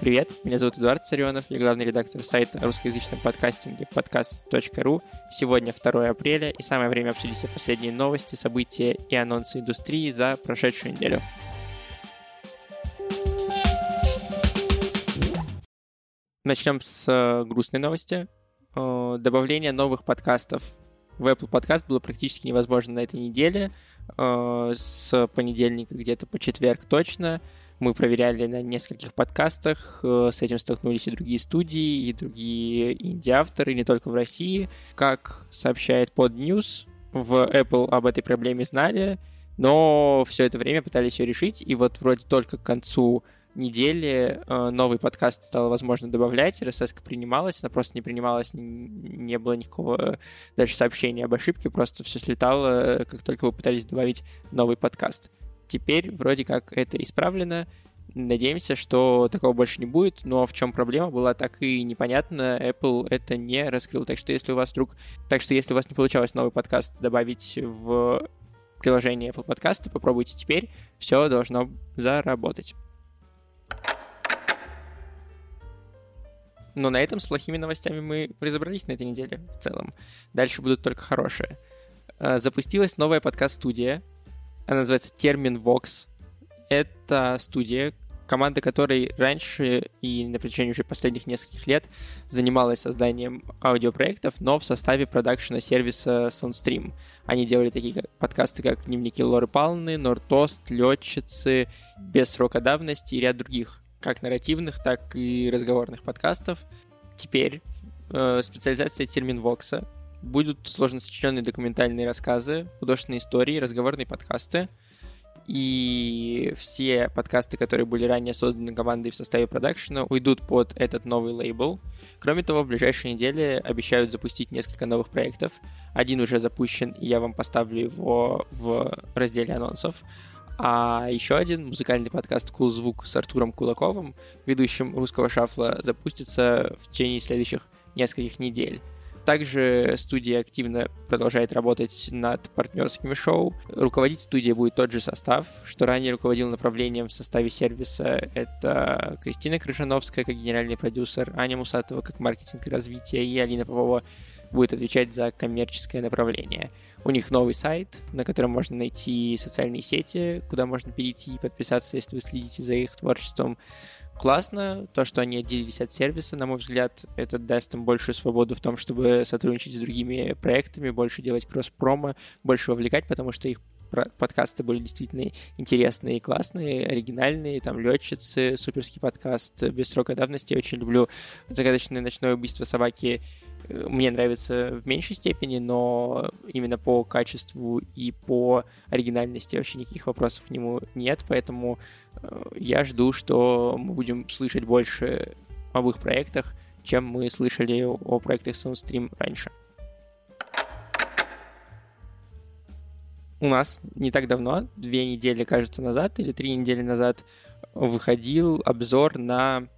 Привет, меня зовут Эдуард Царенов, я главный редактор сайта о русскоязычном подкастинге podcast.ru. Сегодня 2 апреля, и самое время обсудить все последние новости, события и анонсы индустрии за прошедшую неделю. Начнем с э, грустной новости. Э, добавление новых подкастов в Apple Podcast было практически невозможно на этой неделе. Э, с понедельника где-то по четверг точно – мы проверяли на нескольких подкастах, э, с этим столкнулись и другие студии, и другие инди-авторы, не только в России. Как сообщает под News, в Apple об этой проблеме знали, но все это время пытались ее решить, и вот вроде только к концу недели э, новый подкаст стало возможно добавлять, RSS принималась, она просто не принималась, не было никакого даже сообщения об ошибке, просто все слетало, как только вы пытались добавить новый подкаст. Теперь вроде как это исправлено. Надеемся, что такого больше не будет, но в чем проблема была так и непонятно, Apple это не раскрыл. Так что если у вас вдруг... Так что если у вас не получалось новый подкаст добавить в приложение Apple Podcast, попробуйте теперь, все должно заработать. Но на этом с плохими новостями мы разобрались на этой неделе в целом. Дальше будут только хорошие. Э, запустилась новая подкаст-студия, она называется Термин Vox. Это студия, команда которой раньше и на протяжении уже последних нескольких лет занималась созданием аудиопроектов, но в составе продакшена сервиса SoundStream. Они делали такие подкасты, как «Дневники Лоры Палны», «Нортост», «Летчицы», «Без срока давности» и ряд других, как нарративных, так и разговорных подкастов. Теперь э, специализация термин Вокса Будут сложно сочиненные документальные рассказы, художественные истории, разговорные подкасты. И все подкасты, которые были ранее созданы командой в составе продакшена, уйдут под этот новый лейбл. Кроме того, в ближайшие недели обещают запустить несколько новых проектов. Один уже запущен, и я вам поставлю его в разделе анонсов. А еще один музыкальный подкаст «Кул Звук» с Артуром Кулаковым, ведущим русского шафла, запустится в течение следующих нескольких недель. Также студия активно продолжает работать над партнерскими шоу. Руководить студией будет тот же состав, что ранее руководил направлением в составе сервиса. Это Кристина Крыжановская как генеральный продюсер, Аня Мусатова как маркетинг и развитие, и Алина Попова будет отвечать за коммерческое направление. У них новый сайт, на котором можно найти социальные сети, куда можно перейти и подписаться, если вы следите за их творчеством классно. То, что они отделились от сервиса, на мой взгляд, это даст им большую свободу в том, чтобы сотрудничать с другими проектами, больше делать кросс-промо, больше вовлекать, потому что их подкасты были действительно интересные и классные, оригинальные, там «Летчицы», суперский подкаст «Без срока давности», я очень люблю «Загадочное ночное убийство собаки», мне нравится в меньшей степени, но именно по качеству и по оригинальности вообще никаких вопросов к нему нет, поэтому э, я жду, что мы будем слышать больше об их проектах, чем мы слышали о проектах SoundStream раньше. У нас не так давно, две недели, кажется, назад или три недели назад, выходил обзор на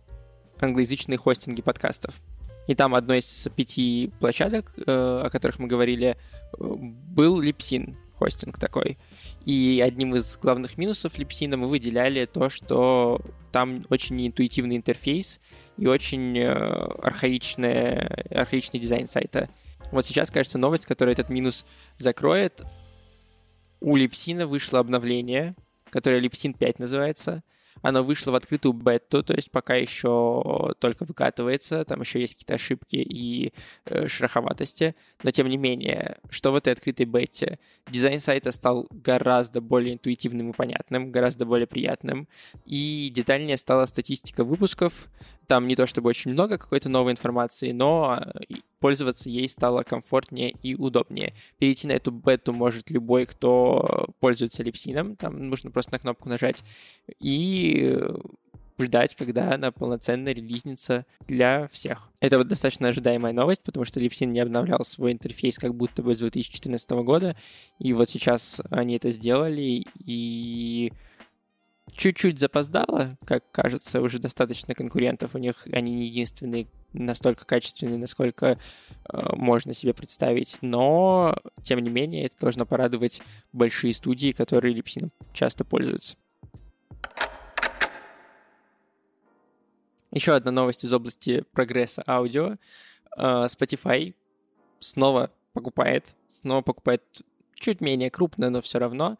англоязычные хостинги подкастов. И там одной из пяти площадок, э, о которых мы говорили, был Липсин, хостинг такой. И одним из главных минусов Липсина мы выделяли то, что там очень неинтуитивный интерфейс и очень э, архаичный, архаичный дизайн сайта. Вот сейчас, кажется, новость, которая этот минус закроет. У Липсина вышло обновление, которое Липсин 5 называется — оно вышло в открытую бету, то есть пока еще только выкатывается, там еще есть какие-то ошибки и э, шероховатости, но тем не менее, что в этой открытой бете? Дизайн сайта стал гораздо более интуитивным и понятным, гораздо более приятным, и детальнее стала статистика выпусков, там не то чтобы очень много какой-то новой информации, но э, пользоваться ей стало комфортнее и удобнее. Перейти на эту бету может любой, кто пользуется липсином, там нужно просто на кнопку нажать, и ждать, когда она полноценно релизнится для всех. Это вот достаточно ожидаемая новость, потому что Липсин не обновлял свой интерфейс как будто бы с 2014 года, и вот сейчас они это сделали, и чуть-чуть запоздало, как кажется, уже достаточно конкурентов. У них они не единственные настолько качественные, насколько э, можно себе представить. Но, тем не менее, это должно порадовать большие студии, которые липсином часто пользуются. Еще одна новость из области прогресса аудио. Э, Spotify снова покупает, снова покупает чуть менее крупно, но все равно.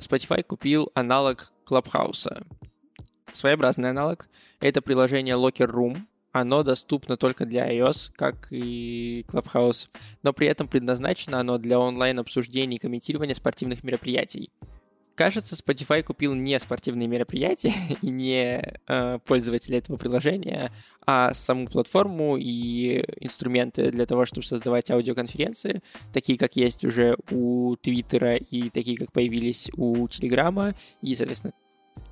Spotify купил аналог Clubhouse. Своеобразный аналог. Это приложение Locker Room. Оно доступно только для iOS, как и Clubhouse, но при этом предназначено оно для онлайн-обсуждений и комментирования спортивных мероприятий. Кажется, Spotify купил не спортивные мероприятия и не э, пользователя этого приложения, а саму платформу и инструменты для того, чтобы создавать аудиоконференции, такие, как есть уже у Твиттера и такие, как появились у Телеграма, и, соответственно,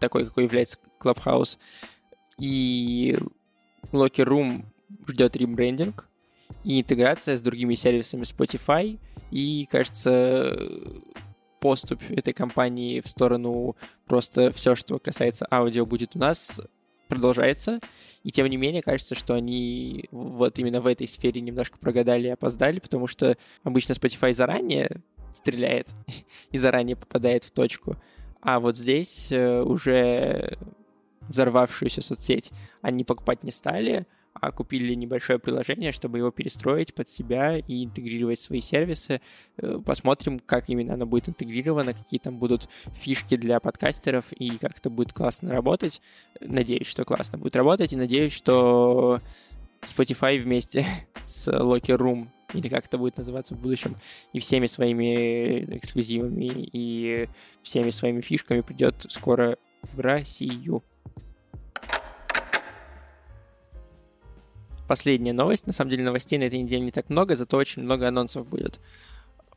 такой, какой является Clubhouse. И Locker Room ждет ребрендинг и интеграция с другими сервисами Spotify. И, кажется, поступь этой компании в сторону просто все, что касается аудио, будет у нас, продолжается. И тем не менее, кажется, что они вот именно в этой сфере немножко прогадали и опоздали, потому что обычно Spotify заранее стреляет и заранее попадает в точку. А вот здесь э, уже взорвавшуюся соцсеть они покупать не стали, а купили небольшое приложение, чтобы его перестроить под себя и интегрировать в свои сервисы. Э, посмотрим, как именно оно будет интегрировано, какие там будут фишки для подкастеров и как это будет классно работать. Надеюсь, что классно будет работать, и надеюсь, что Spotify вместе с Locker Room или как это будет называться в будущем, и всеми своими эксклюзивами и всеми своими фишками придет скоро в Россию. Последняя новость. На самом деле новостей на этой неделе не так много, зато очень много анонсов будет.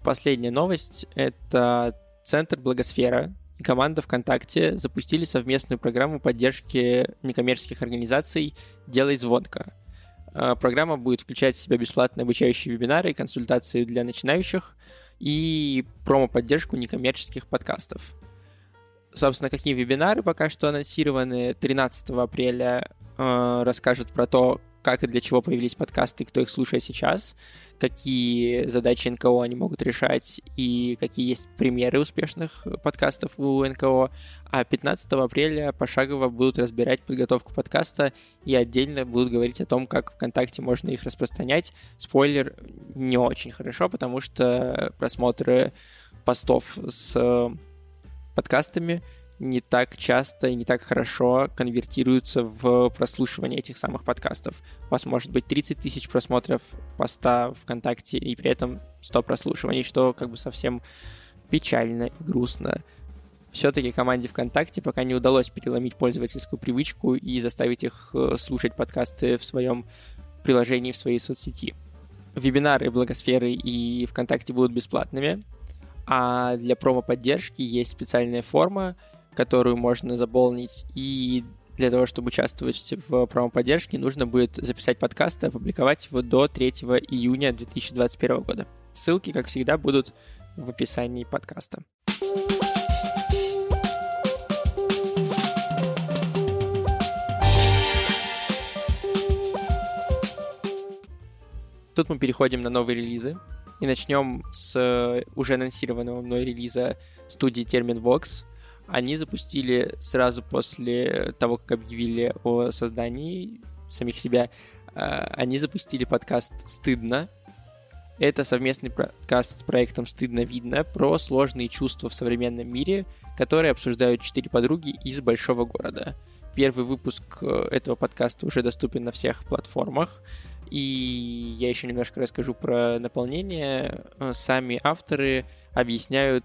Последняя новость — это Центр Благосфера и команда ВКонтакте запустили совместную программу поддержки некоммерческих организаций «Делай звонко». А, программа будет включать в себя бесплатные обучающие вебинары консультации для начинающих и промо-поддержку некоммерческих подкастов. Собственно, какие вебинары пока что анонсированы 13 апреля э, расскажут про то, как и для чего появились подкасты, кто их слушает сейчас, какие задачи НКО они могут решать и какие есть примеры успешных подкастов у НКО. А 15 апреля пошагово будут разбирать подготовку подкаста и отдельно будут говорить о том, как ВКонтакте можно их распространять. Спойлер, не очень хорошо, потому что просмотры постов с подкастами — не так часто и не так хорошо конвертируются в прослушивание этих самых подкастов. У вас может быть 30 тысяч просмотров поста ВКонтакте и при этом 100 прослушиваний, что как бы совсем печально и грустно. Все-таки команде ВКонтакте пока не удалось переломить пользовательскую привычку и заставить их э, слушать подкасты в своем приложении, в своей соцсети. Вебинары Благосферы и ВКонтакте будут бесплатными, а для промо-поддержки есть специальная форма, которую можно заполнить, и для того, чтобы участвовать в промо-поддержке, нужно будет записать подкаст и опубликовать его до 3 июня 2021 года. Ссылки, как всегда, будут в описании подкаста. Тут мы переходим на новые релизы и начнем с уже анонсированного мной релиза студии Termin Vox, они запустили сразу после того, как объявили о создании самих себя, а, они запустили подкаст «Стыдно». Это совместный подкаст с проектом «Стыдно видно» про сложные чувства в современном мире, которые обсуждают четыре подруги из большого города. Первый выпуск э, этого подкаста уже доступен на всех платформах. И я еще немножко расскажу про наполнение. Э, сами авторы объясняют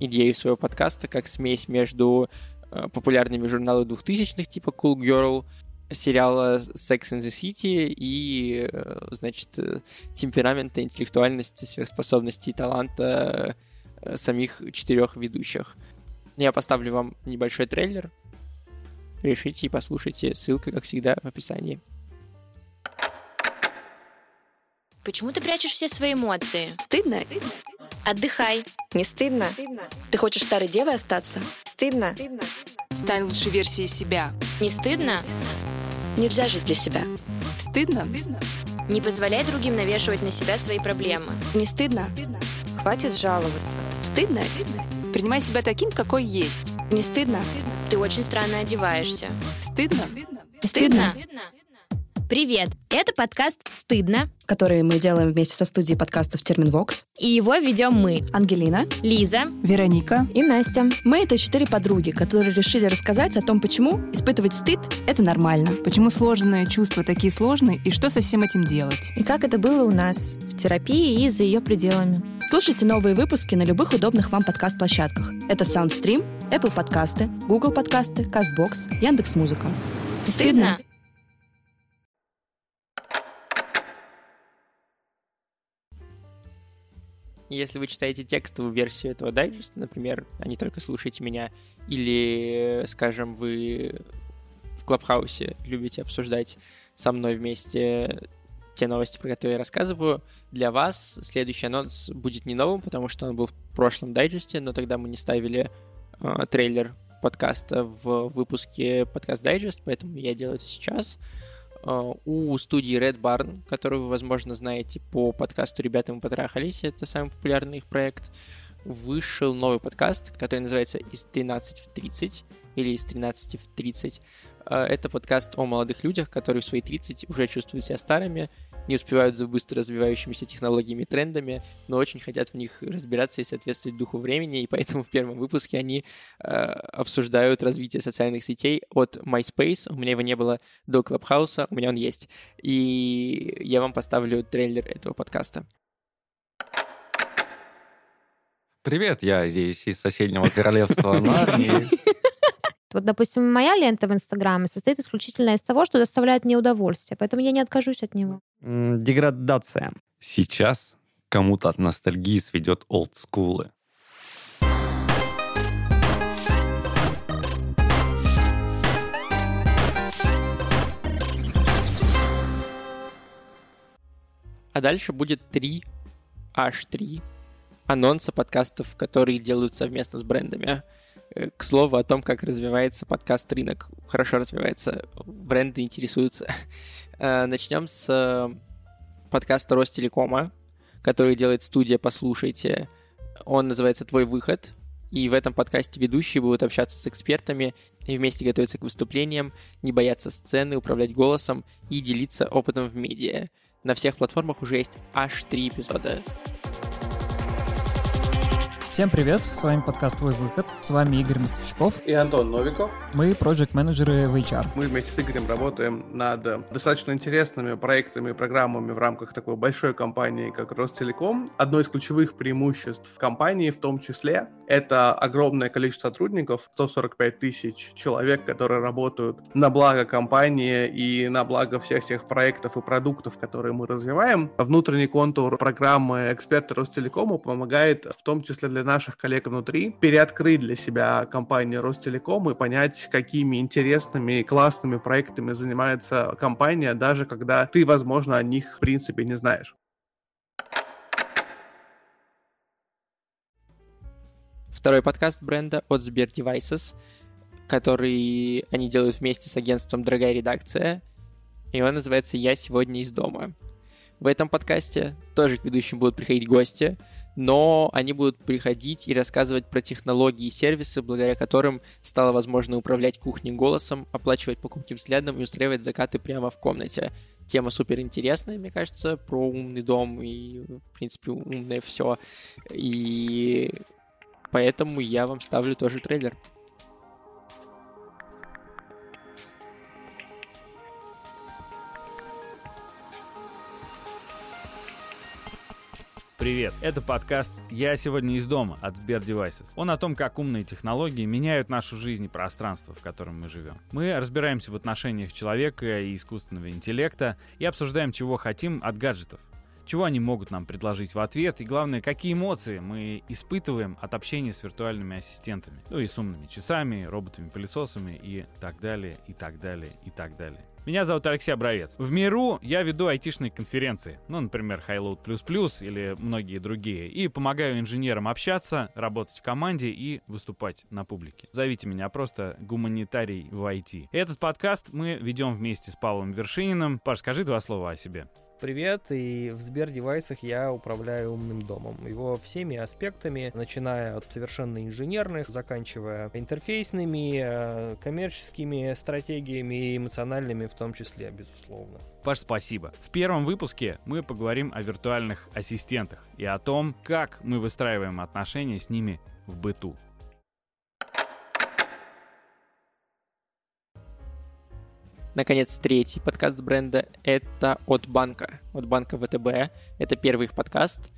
идею своего подкаста как смесь между э, популярными журналами двухтысячных типа Cool Girl, сериала Sex and the City и, э, значит, э, темперамента, интеллектуальности, сверхспособностей и таланта самих четырех ведущих. Я поставлю вам небольшой трейлер. Решите и послушайте. Ссылка, как всегда, в описании. Почему ты прячешь все свои эмоции? Стыдно? Отдыхай. Не стыдно? Ты хочешь старой девой остаться? Стыдно? Стань лучшей версией себя. Не стыдно? Нельзя жить для себя. Стыдно? Не позволяй другим навешивать на себя свои проблемы. Не стыдно? Хватит жаловаться. Стыдно? Принимай себя таким, какой есть. Не стыдно? Ты очень странно одеваешься. Стыдно? Стыдно? Привет, это подкаст «Стыдно», который мы делаем вместе со студией подкастов Терминвокс. и его ведем мы, Ангелина. Лиза. Вероника. И Настя. Мы — это четыре подруги, которые решили рассказать о том, почему испытывать стыд — это нормально. Почему сложные чувства такие сложные и что со всем этим делать? И как это было у нас в терапии и за ее пределами. Слушайте новые выпуски на любых удобных вам подкаст-площадках. Это SoundStream, Apple подкасты, Google подкасты, CastBox, Яндекс.Музыка. Стыдно? Если вы читаете текстовую версию этого дайджеста, например, а не только слушаете меня, или, скажем, вы в Клабхаусе любите обсуждать со мной вместе те новости, про которые я рассказываю, для вас следующий анонс будет не новым, потому что он был в прошлом дайджесте, но тогда мы не ставили э, трейлер подкаста в выпуске подкаст дайджест, поэтому я делаю это сейчас. Э, у студии Red Barn, которую вы, возможно, знаете по подкасту «Ребята, мы потрахались», это самый популярный их проект, вышел новый подкаст, который называется «Из 13 в 30» или «Из 13 в 30». Э, Это подкаст о молодых людях, которые в свои 30 уже чувствуют себя старыми, не успевают за быстро развивающимися технологиями и трендами, но очень хотят в них разбираться и соответствовать духу времени, и поэтому в первом выпуске они э, обсуждают развитие социальных сетей от MySpace. У меня его не было до Clubhouse, у меня он есть. И я вам поставлю трейлер этого подкаста. Привет, я здесь из соседнего королевства Нарнии. Вот, допустим, моя лента в Инстаграме состоит исключительно из того, что доставляет мне удовольствие, поэтому я не откажусь от него. Деградация. Сейчас кому-то от ностальгии сведет олдскулы. А дальше будет три, аж три анонса подкастов, которые делают совместно с брендами. Э, К слову о том, как развивается подкаст-рынок. Хорошо развивается, бренды интересуются. Э, Начнем с э, подкаста Ростелекома, который делает студия «Послушайте». Он называется «Твой выход», и в этом подкасте ведущие будут общаться с экспертами и вместе готовиться к выступлениям, не бояться сцены, управлять голосом и делиться опытом в медиа. На всех платформах уже есть аж три эпизода. Всем привет, с вами подкаст «Твой выход», с вами Игорь Мостовщиков, и Антон Новиков. мы проект-менеджеры в HR. Мы вместе с Игорем работаем над достаточно интересными проектами и программами в рамках такой большой компании, как Ростелеком. Одно из ключевых преимуществ компании в том числе это огромное количество сотрудников, 145 тысяч человек, которые работают на благо компании и на благо всех тех проектов и продуктов, которые мы развиваем. Внутренний контур программы «Эксперты Ростелекома» помогает в том числе для наших коллег внутри переоткрыть для себя компанию Ростелеком и понять, какими интересными и классными проектами занимается компания, даже когда ты, возможно, о них в принципе не знаешь. Второй подкаст бренда от Сбер Devices, который они делают вместе с агентством «Дорогая редакция», и он называется «Я сегодня из дома». В этом подкасте тоже к ведущим будут приходить гости, но они будут приходить и рассказывать про технологии и сервисы, благодаря которым стало возможно управлять кухней голосом, оплачивать покупки взглядом и устраивать закаты прямо в комнате. Тема супер интересная, мне кажется, про умный дом и, в принципе, умное все. И поэтому я вам ставлю тоже трейлер. Привет, это подкаст «Я сегодня из дома» от Сбер Devices. Он о том, как умные технологии меняют нашу жизнь и пространство, в котором мы живем. Мы разбираемся в отношениях человека и искусственного интеллекта и обсуждаем, чего хотим от гаджетов. Чего они могут нам предложить в ответ и, главное, какие эмоции мы испытываем от общения с виртуальными ассистентами. Ну и с умными часами, роботами-пылесосами и так далее, и так далее, и так далее. Меня зовут Алексей Обровец. В миру я веду айтишные конференции, ну, например, Highload++ или многие другие, и помогаю инженерам общаться, работать в команде и выступать на публике. Зовите меня просто гуманитарий в IT. Этот подкаст мы ведем вместе с Павлом Вершининым. Паш, скажи два слова о себе. Привет. И в Сбер-девайсах я управляю умным домом. Его всеми аспектами, начиная от совершенно инженерных, заканчивая интерфейсными, э, коммерческими стратегиями и эмоциональными в том числе, безусловно. Паш, спасибо. В первом выпуске мы поговорим о виртуальных ассистентах и о том, как мы выстраиваем отношения с ними в быту. Наконец, третий подкаст бренда — это от банка, от банка ВТБ. Это первый их подкаст.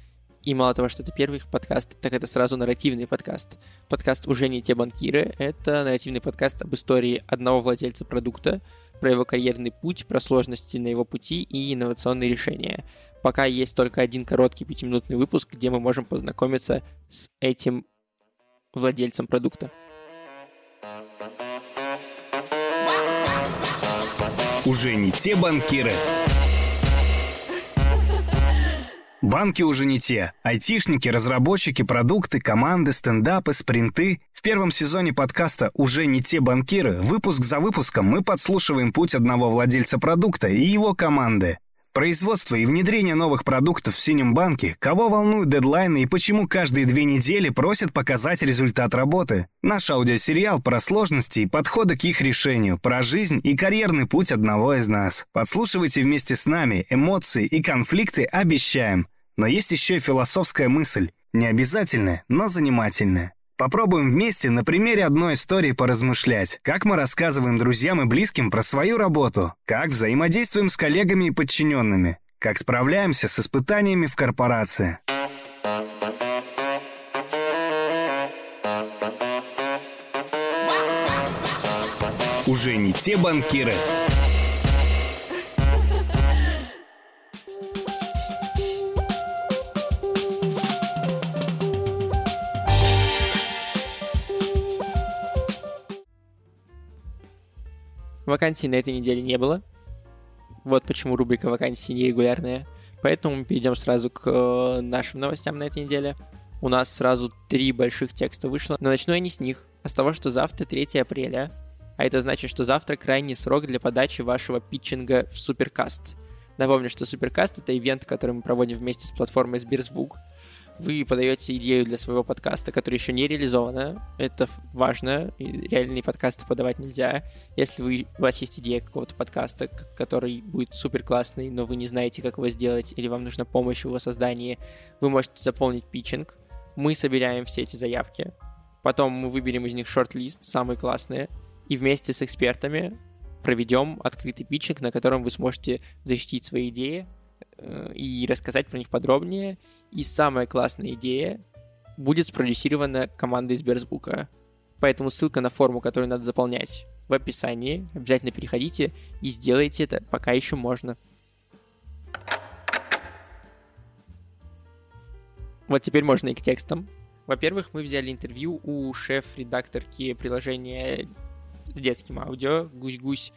И мало того, что это первый их подкаст, так это сразу нарративный подкаст. Подкаст «Уже не те банкиры» — это нарративный подкаст об истории одного владельца продукта, про его карьерный путь, про сложности на его пути и инновационные решения. Пока есть только один короткий пятиминутный выпуск, где мы можем познакомиться с этим владельцем продукта. Уже не те банкиры. Банки уже не те. Айтишники, разработчики, продукты, команды, стендапы, спринты. В первом сезоне подкаста «Уже не те банкиры» выпуск за выпуском мы подслушиваем путь одного владельца продукта и его команды. Производство и внедрение новых продуктов в синем банке, кого волнуют дедлайны и почему каждые две недели просят показать результат работы. Наш аудиосериал про сложности и подходы к их решению, про жизнь и карьерный путь одного из нас. Подслушивайте вместе с нами, эмоции и конфликты обещаем. Но есть еще и философская мысль. Не обязательная, но занимательная. Попробуем вместе на примере одной истории поразмышлять, как мы рассказываем друзьям и близким про свою работу, как взаимодействуем с коллегами и подчиненными, как справляемся с испытаниями в корпорации. Уже не те банкиры. Вакансий на этой неделе не было. Вот почему рубрика вакансии нерегулярная. Поэтому мы перейдем сразу к э, нашим новостям на этой неделе. У нас сразу три больших текста вышло, но начну я не с них, а с того, что завтра 3 апреля, а это значит, что завтра крайний срок для подачи вашего питчинга в Суперкаст. Напомню, что Суперкаст — это ивент, который мы проводим вместе с платформой Сберзвук вы подаете идею для своего подкаста, которая еще не реализована. Это важно. И реальные подкасты подавать нельзя. Если вы, у вас есть идея какого-то подкаста, который будет супер классный, но вы не знаете, как его сделать, или вам нужна помощь в его создании, вы можете заполнить питчинг. Мы собираем все эти заявки. Потом мы выберем из них шорт-лист, самые классные, и вместе с экспертами проведем открытый питчинг, на котором вы сможете защитить свои идеи, и рассказать про них подробнее. И самая классная идея будет спродюсирована командой Сберзвука. Поэтому ссылка на форму, которую надо заполнять, в описании. Обязательно переходите и сделайте это, пока еще можно. Вот теперь можно и к текстам. Во-первых, мы взяли интервью у шеф-редакторки приложения с детским аудио «Гусь-гусь»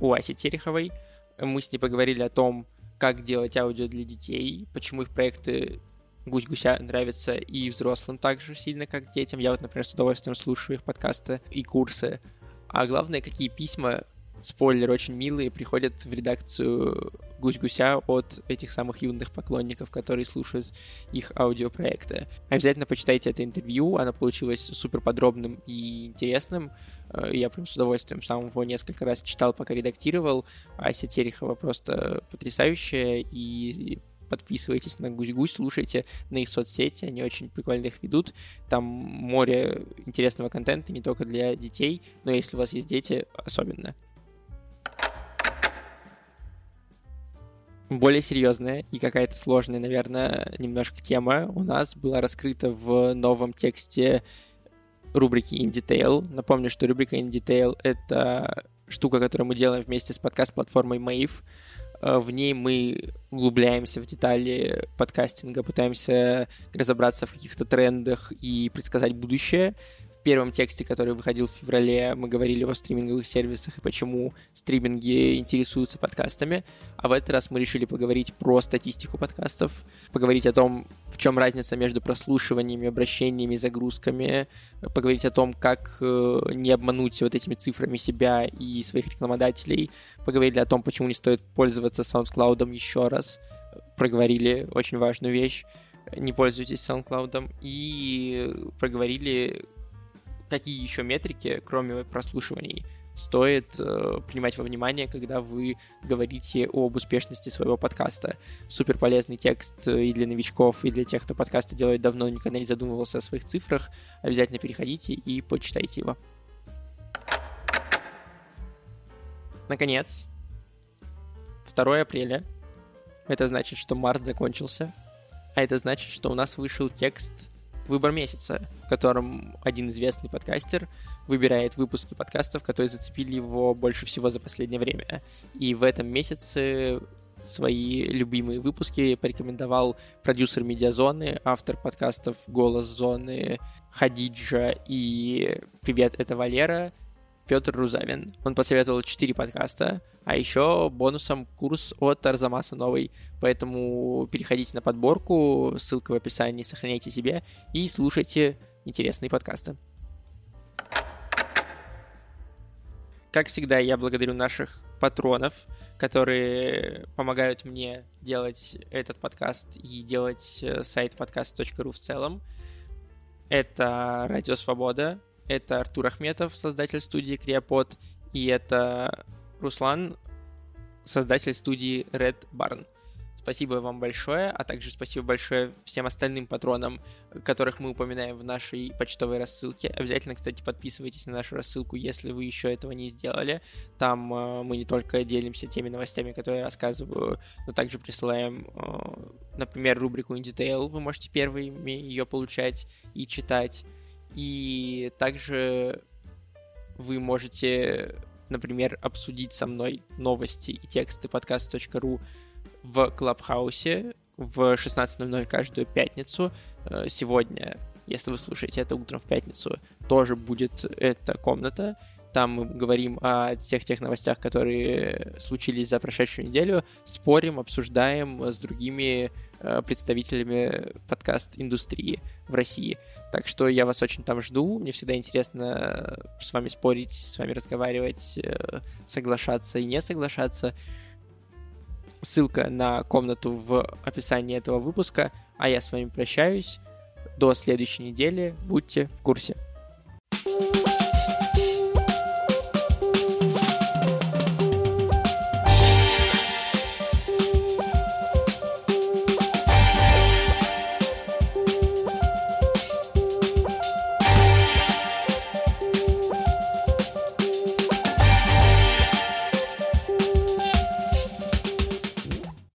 у Аси Тереховой. Мы с ней поговорили о том, как делать аудио для детей, почему их проекты Гусь-Гуся нравятся и взрослым так же сильно, как детям. Я вот, например, с удовольствием слушаю их подкасты и курсы. А главное, какие письма, спойлер, очень милые, приходят в редакцию Гусь-Гуся от этих самых юных поклонников, которые слушают их аудиопроекты. Обязательно почитайте это интервью, оно получилось супер подробным и интересным. Э, я прям с удовольствием сам его несколько раз читал, пока редактировал. Ася Терехова просто потрясающая, и подписывайтесь на Гусь-Гусь, слушайте на их соцсети, они очень прикольно их ведут. Там море интересного контента не только для детей, но если у вас есть дети, особенно. Более серьезная и какая-то сложная, наверное, немножко тема у нас была раскрыта в новом тексте рубрики In Detail. Напомню, что рубрика In Detail — это штука, которую мы делаем вместе с подкаст-платформой Mave. Э, в ней мы углубляемся в детали подкастинга, пытаемся разобраться в каких-то трендах и предсказать будущее. Первом тексте, который выходил в феврале, мы говорили о стриминговых сервисах и почему стриминги интересуются подкастами. А в этот раз мы решили поговорить про статистику подкастов, поговорить о том, в чем разница между прослушиваниями, обращениями, загрузками, поговорить о том, как э, не обмануть вот этими цифрами себя и своих рекламодателей, поговорили о том, почему не стоит пользоваться SoundCloud еще раз, проговорили очень важную вещь, не пользуйтесь SoundCloud, и проговорили, какие еще метрики, кроме прослушиваний, стоит э, принимать во внимание, когда вы говорите об успешности своего подкаста. Супер полезный текст э, и для новичков, и для тех, кто подкасты делает давно, никогда не задумывался о своих цифрах. Обязательно переходите и почитайте его. Наконец, 2 апреля. Это значит, что март закончился. А это значит, что у нас вышел текст «Выбор месяца», в котором один известный подкастер выбирает выпуски подкастов, которые зацепили его больше всего за последнее время. И в этом месяце свои любимые выпуски порекомендовал продюсер Медиазоны, автор подкастов «Голос Зоны», Хадиджа и «Привет, это Валера», Петр Рузавин. Он посоветовал 4 подкаста, а еще бонусом курс от Арзамаса новый. Поэтому переходите на подборку, ссылка в описании, сохраняйте себе и слушайте интересные подкасты. Как всегда, я благодарю наших патронов, которые помогают мне делать этот подкаст и делать э, сайт подкаст.ру в целом. Это Радио Свобода, это Артур Ахметов, создатель студии Криопод, и это Руслан, создатель студии Red Barn. Спасибо вам большое, а также спасибо большое всем остальным патронам, которых мы упоминаем в нашей почтовой рассылке. Обязательно, кстати, подписывайтесь на нашу рассылку, если вы еще этого не сделали. Там э, мы не только делимся теми новостями, которые я рассказываю, но также присылаем, э, например, рубрику In. Вы можете первыми ее получать и читать. И также вы можете, например, обсудить со мной новости и тексты подкаст.ру в Клабхаусе в 16.00 каждую пятницу. Э, сегодня, если вы слушаете это утром в пятницу, тоже будет эта комната. Там мы говорим о всех тех новостях, которые случились за прошедшую неделю, спорим, обсуждаем с другими представителями подкаст-индустрии в России. Так что я вас очень там жду. Мне всегда интересно с вами спорить, с вами разговаривать, э, соглашаться и не соглашаться. Ссылка на комнату в описании этого выпуска. А я с вами прощаюсь. До следующей недели. Будьте в курсе. thank you